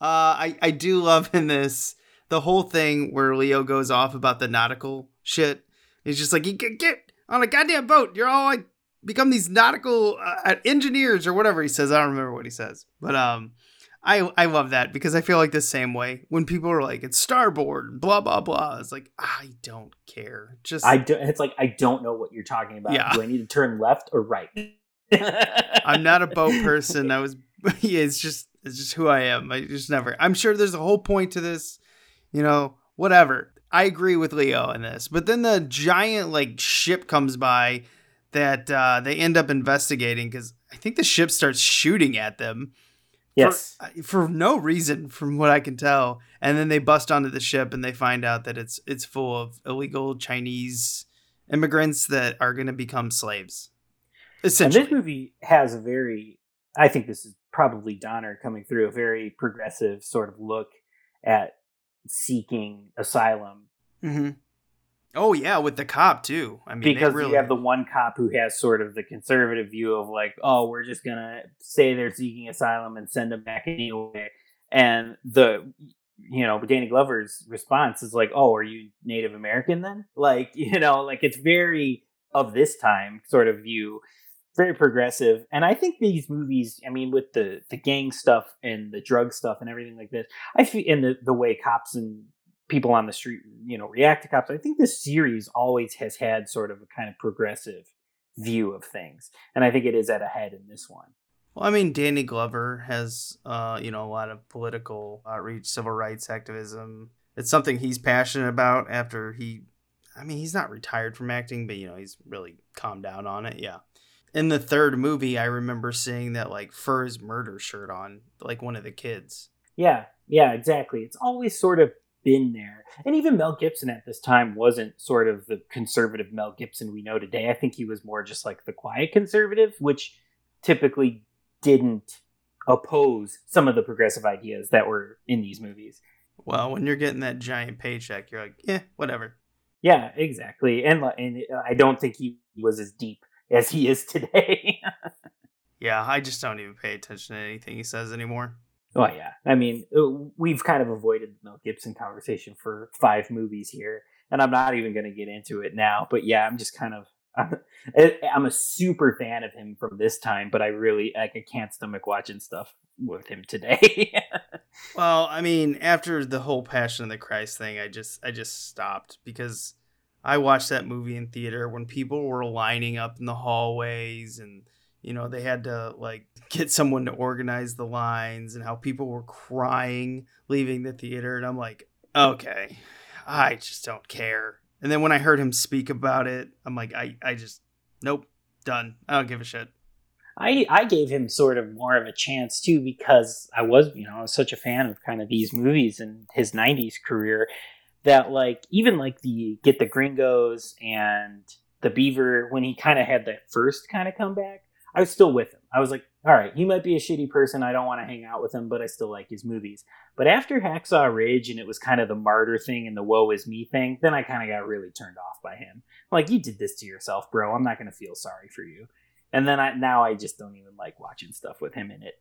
I I do love in this the whole thing where Leo goes off about the nautical shit. He's just like, you get, get on a goddamn boat. You're all like, become these nautical uh, engineers or whatever he says. I don't remember what he says, but um, I I love that because I feel like the same way when people are like, it's starboard, blah blah blah. It's like I don't care. Just
I don't. It's like I don't know what you're talking about.
Yeah.
Do I need to turn left or right?
I'm not a boat person. I was. Yeah, it's just it's just who I am. I just never. I'm sure there's a whole point to this. You know, whatever. I agree with Leo in this. But then the giant like ship comes by that uh, they end up investigating because I think the ship starts shooting at them.
Yes.
For, for, no reason, from what I can tell. And then they bust onto the ship and they find out that it's it's full of illegal Chinese immigrants that are going to become slaves. Essentially,
and this movie has a very, I think this is probably Donner coming through a very progressive sort of look at seeking asylum.
Mm-hmm. Oh yeah, with the cop too. I mean,
because
really...
you have the one cop who has sort of the conservative view of like, oh, we're just gonna say they're seeking asylum and send them back anyway. And the you know Danny Glover's response is like, oh, are you Native American then? Like you know, like it's very of this time sort of view very progressive. And i think these movies i mean with the the gang stuff and the drug stuff and everything like this i feel in the, the way cops and people on the street you know react to cops i think this series always has had sort of a kind of progressive view of things. And i think it is at a head in this one.
Well i mean danny glover has uh you know a lot of political outreach civil rights activism. It's something he's passionate about after he i mean he's not retired from acting but you know he's really calmed down on it. Yeah in the third movie, I remember seeing that like Furs murder shirt on like one of the kids.
Yeah, yeah, exactly. It's always sort of been there. And even Mel Gibson at this time wasn't sort of the conservative Mel Gibson we know today. I think he was more just like the quiet conservative, which typically didn't oppose some of the progressive ideas that were in these movies.
Well, when you're getting that giant paycheck, you're like, yeah, whatever.
Yeah, exactly. And and uh, I don't think he was as deep as he is today.
yeah, I just don't even pay attention to anything he says anymore.
Oh yeah, I mean, uh, we've kind of avoided the Mel Gibson conversation for five movies here, and I'm not even going to get into it now. But yeah, I'm just kind of I'm a super fan of him from this time, but I really like I can't stomach watching stuff with him today.
well, I mean, after the whole Passion of the Christ thing, I just I just stopped because I watched that movie in theater when people were lining up in the hallways and you know they had to like get someone to organize the lines and how people were crying leaving the theater and I'm like, "Okay, I just don't care." And then when I heard him speak about it, I'm like, "I I just nope, done. I don't give a shit."
I, I gave him sort of more of a chance too because I was you know I was such a fan of kind of these movies and his '90s career, that like even like the get the gringos and the beaver when he kind of had that first kind of comeback I was still with him. I was like, all right, he might be a shitty person. I don't want to hang out with him, but I still like his movies. But after Hacksaw Ridge and it was kind of the martyr thing and the woe is me thing, then I kind of got really turned off by him. like, you did this to yourself, bro. I'm not going to feel sorry for you. And then I now I just don't even like watching stuff with him in it.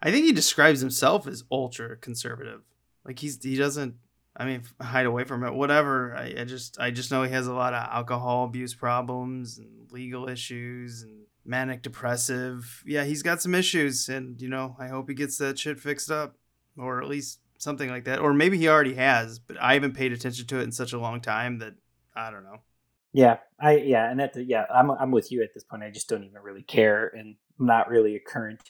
I think he describes himself as ultra conservative. Like he's he doesn't I mean hide away from it. Whatever. I, I just I just know he has a lot of alcohol abuse problems and legal issues and manic depressive. Yeah, he's got some issues and you know, I hope he gets that shit fixed up. Or at least something like that. Or maybe he already has, but I haven't paid attention to it in such a long time that I don't know.
Yeah, I yeah, and at the yeah, I'm I'm with you at this point. I just don't even really care, and I'm not really a current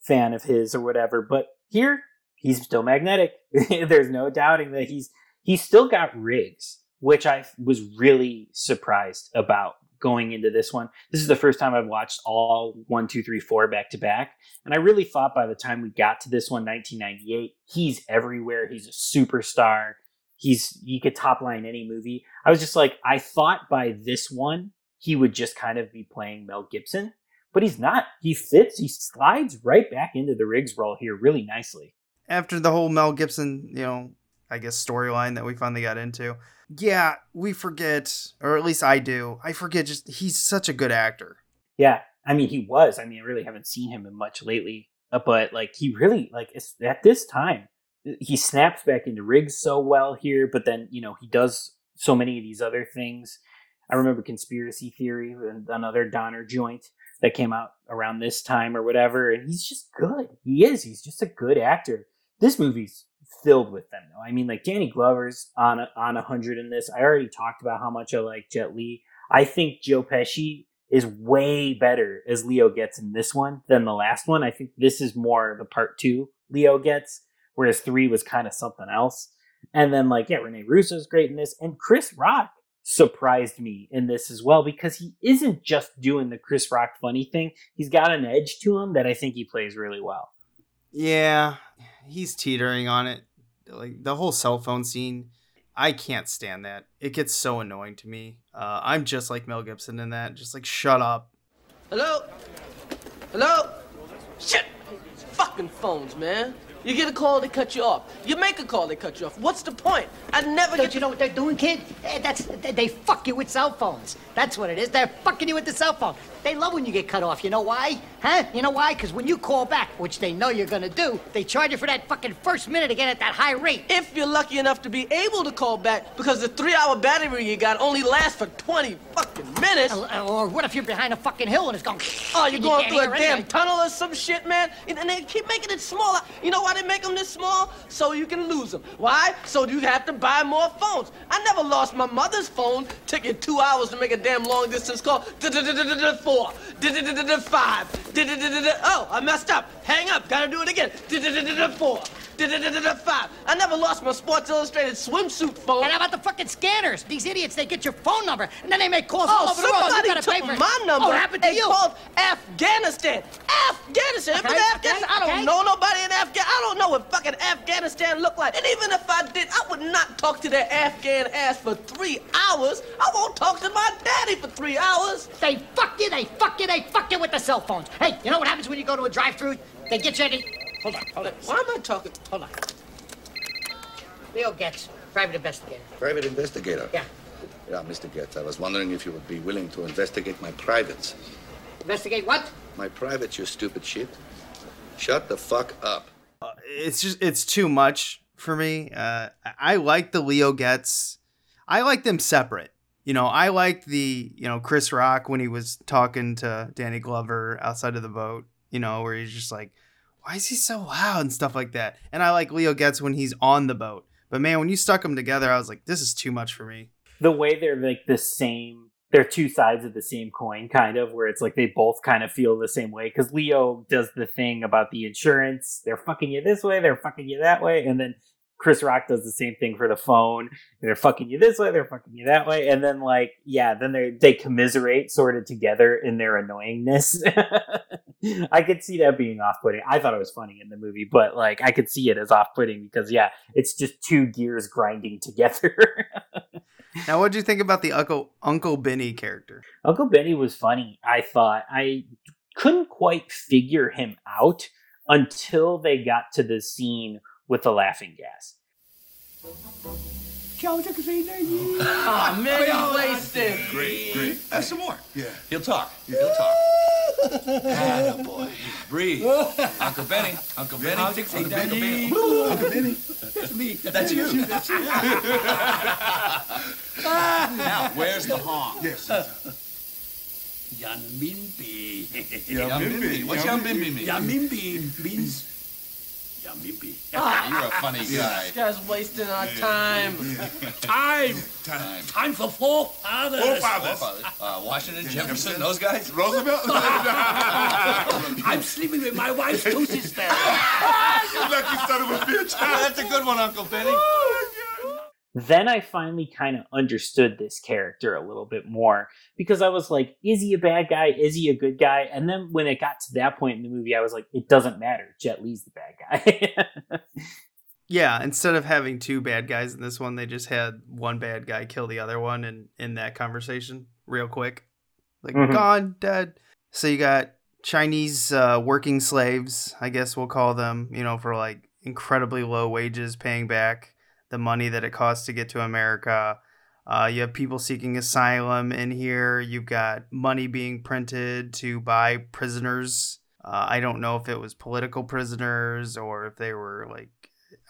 fan of his or whatever. But here, he's still magnetic. There's no doubting that he's he's still got Riggs, which I was really surprised about going into this one. This is the first time I've watched all one, two, three, four back to back, and I really thought by the time we got to this one, 1998, he's everywhere. He's a superstar he's he could top line any movie. I was just like, I thought by this one he would just kind of be playing Mel Gibson, but he's not. He fits. He slides right back into the Riggs role here really nicely.
After the whole Mel Gibson, you know, I guess storyline that we finally got into, yeah, we forget, or at least I do. I forget. Just he's such a good actor.
Yeah, I mean, he was. I mean, I really haven't seen him in much lately, uh, but like he really like at this time he snaps back into Riggs so well here, but then you know he does so many of these other things. I remember Conspiracy Theory, and another Donner joint that came out around this time or whatever, and he's just good. He is. He's just a good actor. This movie's filled with them, though. I mean, like Danny Glover's on a, on a hundred in this. I already talked about how much I like Jet Li. I think Joe Pesci is way better as Leo Getz in this one than the last one. I think this is more the part two Leo Getz, whereas three was kind of something else. And then like yeah, Rene Russo's great in this, and Chris Rock surprised me in this as well because he isn't just doing the Chris Rock funny thing. He's got an edge to him that I think he plays really well.
Yeah, he's teetering on it. Like the whole cell phone scene, I can't stand that. It gets so annoying to me. Uh, I'm just like Mel Gibson in that. Just like shut up.
Hello? Hello? Shit! Fucking phones, man. You get a call, they cut you off. You make a call, they cut you off. What's the point? I never
Don't
get.
you know what they're doing, kid? Eh, That's they fuck you with cell phones. That's what it is. They're fucking you with the cell phone. They love when you get cut off. You know why? Huh? You know why? Because when you call back, which they know you're gonna do, they charge you for that fucking first minute again at that high rate.
If you're lucky enough to be able to call back, because the three-hour battery you got only lasts for 20 fucking minutes.
Uh, Or what if you're behind a fucking hill and it's going?
Oh, you're going
can't
through a damn
anything?
tunnel or some shit, man. And they keep making it smaller. You know they make them this small? So you can lose them. Why? So you have to buy more phones. I never lost my mother's phone. Took it two hours to make a damn long distance call. Four. Five. Oh, I messed up. Hang up. Gotta do it again. Four. Five. I never lost my Sports Illustrated swimsuit phone.
And how about the fucking scanners? These idiots, they get your phone number and then they make calls oh, all
Oh,
over the world. You
somebody
gotta
took
pay for
my number.
Oh, what happened to you?
called Afghanistan. Afghanistan.
Okay,
Remember
okay,
Afghanistan? I don't
okay.
know nobody in Afghanistan. I don't know what fucking Afghanistan looked like. And even if I did, I would not talk to their Afghan ass for three hours. I won't talk to my daddy for three hours.
They fuck you, they fuck you, they fuck you with the cell phones. Hey, you know what happens when you go to a drive-through? They get you any... Hold on, hold on.
Why am I talking?
Hold on. Leo Getz, private investigator.
Private investigator.
Yeah.
Yeah, Mr. Getz, I was wondering if you would be willing to investigate my privates.
Investigate what?
My privates, you stupid shit. Shut the fuck up.
It's just it's too much for me. Uh, I like the Leo Getz. I like them separate. You know, I like the you know Chris Rock when he was talking to Danny Glover outside of the boat. You know, where he's just like, "Why is he so loud?" and stuff like that. And I like Leo Getz when he's on the boat. But man, when you stuck them together, I was like, "This is too much for me."
the way they're like the same they're two sides of the same coin kind of where it's like they both kind of feel the same way because leo does the thing about the insurance they're fucking you this way they're fucking you that way and then chris rock does the same thing for the phone they're fucking you this way they're fucking you that way and then like yeah then they they commiserate sort of together in their annoyingness i could see that being off-putting i thought it was funny in the movie but like i could see it as off-putting because yeah it's just two gears grinding together
Now, what do you think about the Uncle Uncle Benny character?
Uncle Benny was funny. I thought I couldn't quite figure him out until they got to the scene with the laughing gas.
Oh, man, you wasted.
Great, great. Ask some more.
Yeah.
He'll talk. He'll talk.
Oh boy.
Breathe. Uncle Benny. Uncle Benny. Uncle Benny.
Uncle Benny. That's me.
That's you.
That's you.
Now, where's the Hong?
Yes.
Yan Minbi.
Yambimbi. What's Yambimbi mean?
Yan Minbi means Yan Minbi.
You're a funny guy.
This guy's wasting our time.
Time.
Time.
Time for forefathers.
Forefathers. Uh, Washington, Jefferson, those guys?
Roosevelt?
I'm sleeping with my wife's two sisters.
you lucky son of a bitch.
That's a good one, Uncle Benny.
Then I finally kind of understood this character a little bit more because I was like, is he a bad guy? Is he a good guy? And then when it got to that point in the movie, I was like, it doesn't matter. Jet Li's the bad guy.
Yeah, instead of having two bad guys in this one, they just had one bad guy kill the other one and in that conversation real quick. Like
Mhm.
gone, dead. So you got Chinese uh, working slaves, I guess we'll call them, you know, for like incredibly low wages paying back the money that it costs to get to America. Uh, you have people seeking asylum in here. You've got money being printed to buy prisoners. Uh, I don't know if it was political prisoners or if they were like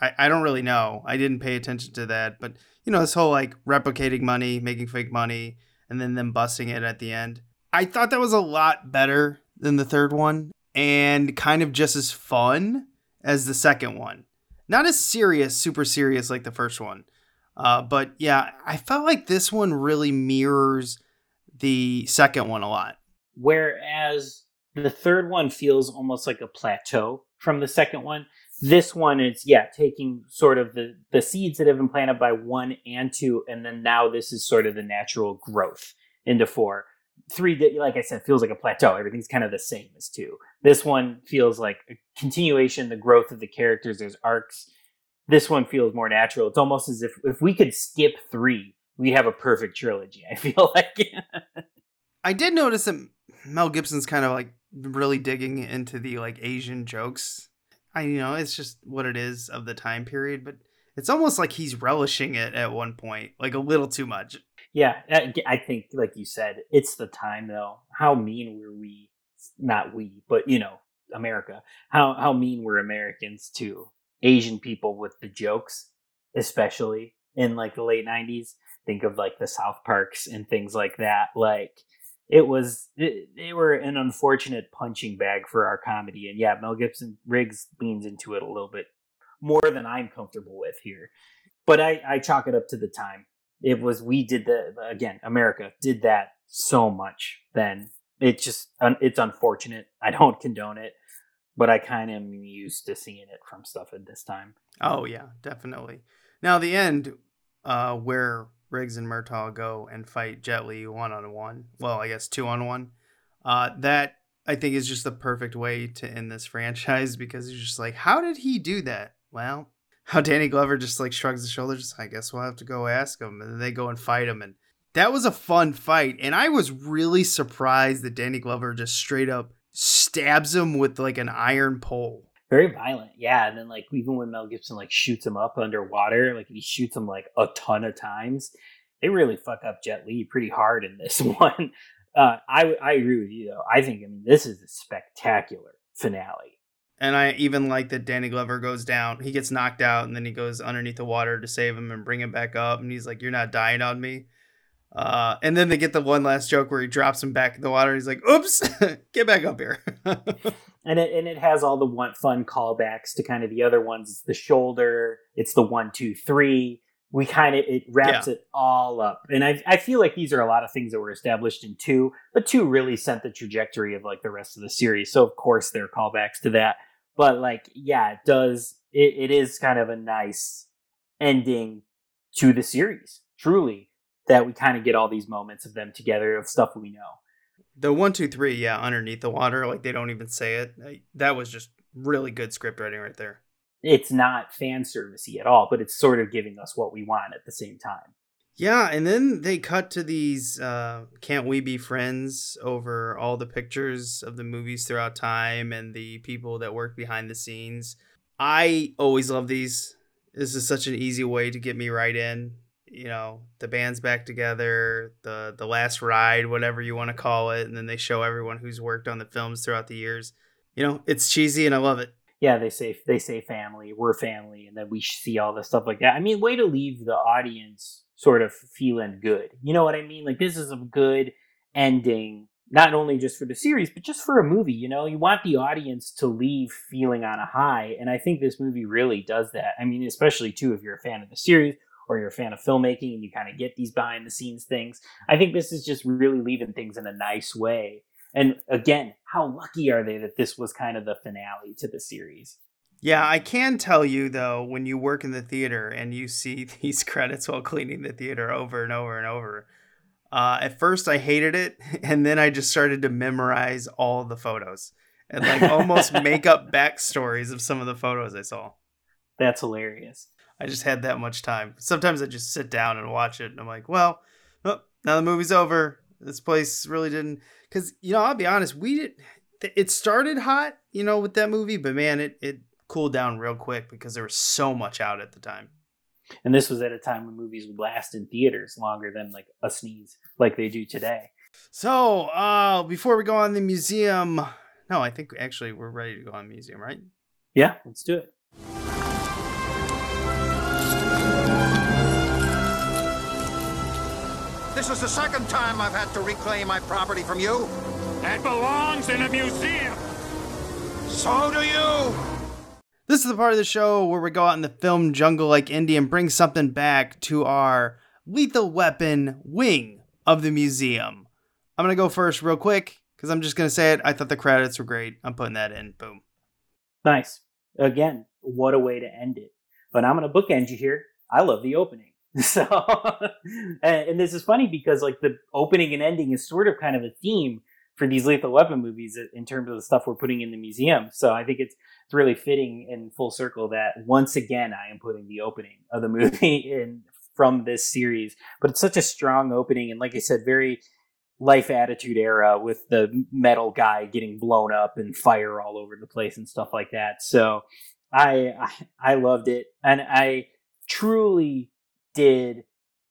I, I don't really know. I didn't pay attention to that, but you know, this whole like replicating money, making fake money, and then them busting it at the end. I thought that was a lot better than the third one and kind of just as fun as the second one. Not as serious, super serious like the first one. Uh, but yeah, I felt like this one really mirrors the second one a lot.
Whereas the third one feels almost like a plateau from the second one. This one is, yeah, taking sort of the, the seeds that have been planted by one and two, and then now this is sort of the natural growth into four. Three, like I said, feels like a plateau. Everything's kind of the same as two. This one feels like a continuation, the growth of the characters. There's arcs. This one feels more natural. It's almost as if if we could skip three, we'd have a perfect trilogy. I feel like.
I did notice that Mel Gibson's kind of like really digging into the like Asian jokes. I you know, it's just what it is of the time period, but it's almost like he's relishing it at one point, like a little too much.
Yeah, I think, like you said, it's the time though. How mean were we? Not we, but you know, America. How how mean were Americans to Asian people with the jokes, especially in like the late '90s? Think of like the South Parks and things like that. Like it was, it, they were an unfortunate punching bag for our comedy. And yeah, Mel Gibson Riggs leans into it a little bit more than I'm comfortable with here. But I I chalk it up to the time it was we did the again america did that so much then it just it's unfortunate i don't condone it but i kind of am used to seeing it from stuff at this time
Oh yeah, definitely. Now the end, uh, where Riggs and Murtaugh go and fight Jet one on one. Well, I guess two on one. Uh, that I think is just the perfect way to end this franchise because you're just like, how did he do that? Well, how Danny Glover just like shrugs his shoulders. I guess we'll have to go ask him, and then they go and fight him, and that was a fun fight. And I was really surprised that Danny Glover just straight up stabs him with like an iron pole.
very violent yeah and then like even when mel gibson like shoots him up underwater like he shoots him like a ton of times they really fuck up jet Li pretty hard in this one uh i i agree with you though i think i mean this is a spectacular finale
And I even like that Danny Glover goes down. He gets knocked out, and then he goes underneath the water to save him and bring him back up. And he's like, "You're not dying on me." Uh, and then they get the one last joke where he drops him back in the water. He's like, "Oops, get back up here."
and it and it has all the one fun callbacks to kind of the other ones. It's the shoulder. It's the one, two, three. We kind of it wraps
Yeah.
it all up, and I I feel like these are a lot of things that were established in two, but two really sent the trajectory of like the rest of the series. So of course there are callbacks to that, but like yeah, it does. It, it is kind of a nice ending to the series. Truly, that we kind of get all these moments of them together of stuff we know.
the one, two, three, yeah, underneath the water, like they don't even say it. That was just really good script writing right there.
It's not fan servicey at all, but it's sort of giving us what we want at the same time.
Yeah, and then they cut to these uh, "Can't We Be Friends" over all the pictures of the movies throughout time and the people that work behind the scenes. I always love these. This is such an easy way to get me right in. You know, the band's back together, the the last ride, whatever you want to call it, and then they show everyone who's worked on the films throughout the years. You know, it's cheesy and I love it.
Yeah, they say they say family, we're family, and then we see all the stuff like that. I mean, way to leave the audience sort of feeling good. You know what I mean? Like this is a good ending, not only just for the series, but just for a movie. You know, you want the audience to leave feeling on a high, and I think this movie really does that. I mean, especially too if you're a fan of the series or you're a fan of filmmaking and you kind of get these behind the scenes things. I think this is just really leaving things in a nice way. And again, how lucky are they that this was kind of the finale to the series?
Yeah, I can tell you though, when you work in the theater and you see these credits while cleaning the theater over and over and over, uh, at first I hated it, and then I just started to memorize all the photos and like almost make up backstories of some of the photos I saw.
That's hilarious.
I just had that much time. Sometimes I just sit down and watch it, and I'm like, well, oh, now the movie's over. This place really didn't, because you know, I'll be honest, we did. It started hot, you know, with that movie, but man, it it cooled down real quick because there was so much out at the time.
And this was at a time when movies would last in theaters longer than like a sneeze, like they do today.
So, uh, before we go on the museum, no, I think actually we're ready to go on museum, right?
Yeah, let's do it.
This is the second time I've had to reclaim my property from you.
That belongs in a museum.
So do you.
This is the part of the show where we go out in the film jungle like Indy and bring something back to our lethal weapon wing of the museum. I'm going to go first real quick because I'm just going to say it. I thought the credits were great. I'm putting that in. Boom.
Nice. Again, what a way to end it. But I'm going to bookend you here. I love the opening. So, and, this is funny because like the opening and ending is sort of kind of a theme for these Lethal Weapon movies in terms of the stuff we're putting in the museum. So I think it's it's really fitting in full circle that once again I am putting the opening of the movie in from this series. But it's such a strong opening, and like I said, very life attitude era with the metal guy getting blown up and fire all over the place and stuff like that. So I I, I loved it, and I truly did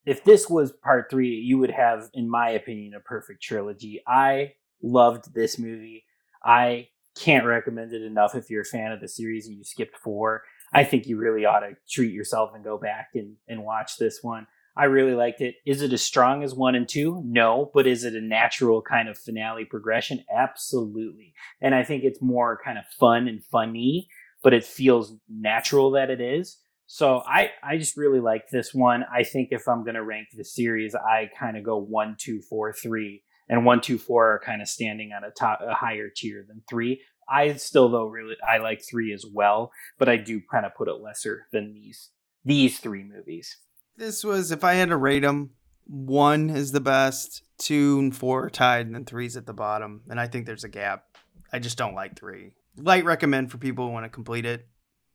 if this was part three, you would have, in my opinion, a perfect trilogy. I loved this movie. I can't recommend it enough if you're a fan of the series and you skipped four. I think you really ought to treat yourself and go back and, and watch this one. I really liked it. Is it as strong as one and two? No, but is it a natural kind of finale progression? Absolutely. And I think it's more kind of fun and funny, but it feels natural that it is. So I, I just really like this one. I think if I'm going to rank the series, I kind of go one, two, four, three, and one, two, four are kind of standing on a top, a higher tier than three. I still though really I like three as well, but I do kind of put it lesser than these these three movies.
This was if I had to rate them, one is the best, two and four are tied, and then three's at the bottom. And I think there's a gap. I just don't like three. Light recommend for people who want to complete it.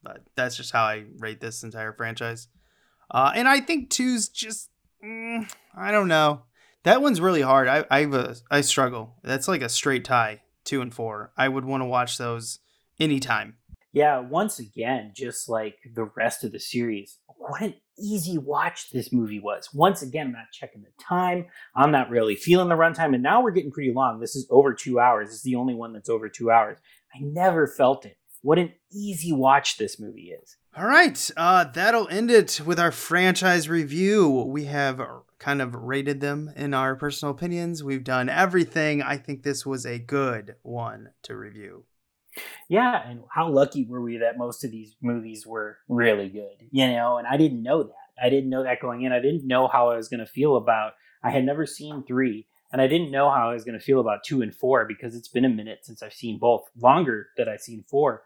But that's just how I rate this entire franchise. Uh, and I think two's just, mm, I don't know. That one's really hard. I I, uh, struggle. That's like a straight tie, two and four. I would want to watch those anytime.
Yeah, once again, just like the rest of the series, what an easy watch this movie was. Once again, I'm not checking the time. I'm not really feeling the runtime. And now we're getting pretty long. This is over two hours. This is the only one that's over two hours. I never felt it what an easy watch this movie is.
All right, uh, that'll end it with our franchise review. We have kind of rated them in our personal opinions. We've done everything. I think this was a good one to review.
Yeah, and how lucky were we that most of these movies were really good, you know? And I didn't know that. I didn't know that going in. I didn't know how I was going to feel about. I had never seen three, and I didn't know how I was going to feel about two and four because it's been a minute since I've seen both. Longer that I've seen four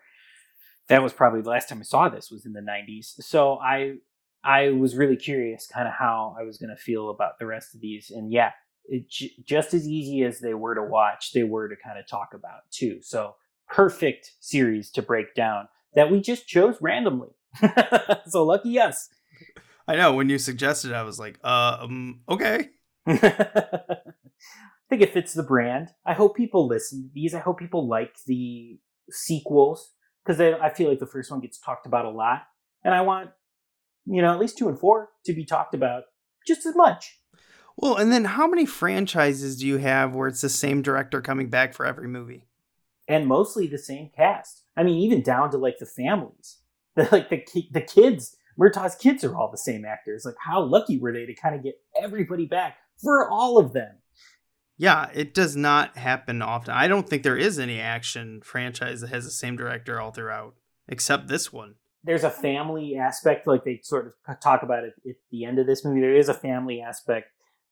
that was probably the last time I saw this was in the 90s. So I I was really curious kind of how I was going to feel about the rest of these. And yeah, it, just as easy as they were to watch, they were to kind of talk about too. So perfect series to break down that we just chose randomly. so lucky us.
I know when you suggested, I was like, uh, um, okay.
I think it fits the brand. I hope people listen to these. I hope people like the sequels because I feel like the first one gets talked about a lot, and I want you know at least two and four to be talked about just as much.
Well, and then how many franchises do you have where it's the same director coming back for every movie?
And mostly the same cast. I mean, even down to like the families, like the the kids. Murtaugh's kids are all the same actors. Like, how lucky were they to kind of get everybody back for all of them?
Yeah, it does not happen often. I don't think there is any action franchise that has the same director all throughout, except this one.
There's a family aspect, like they sort of talk about it at the end of this movie. There is a family aspect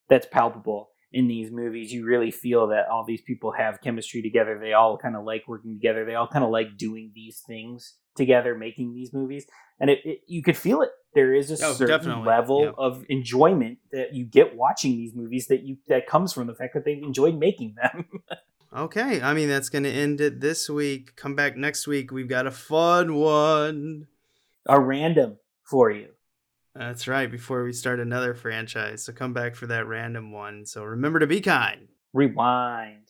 that's palpable in these movies. You really feel that all these people have chemistry together. They all kind of like working together. They all kind of like doing these things together, making these movies, and it, it you could feel it. There is a oh, certain definitely. level yeah. of enjoyment that you get watching these movies that you that comes from the fact that they enjoyed making them.
okay, I mean that's going to end it this week. Come back next week. We've got a fun one,
a random for you.
That's right. Before we start another franchise, so come back for that random one. So remember to be kind.
Rewind.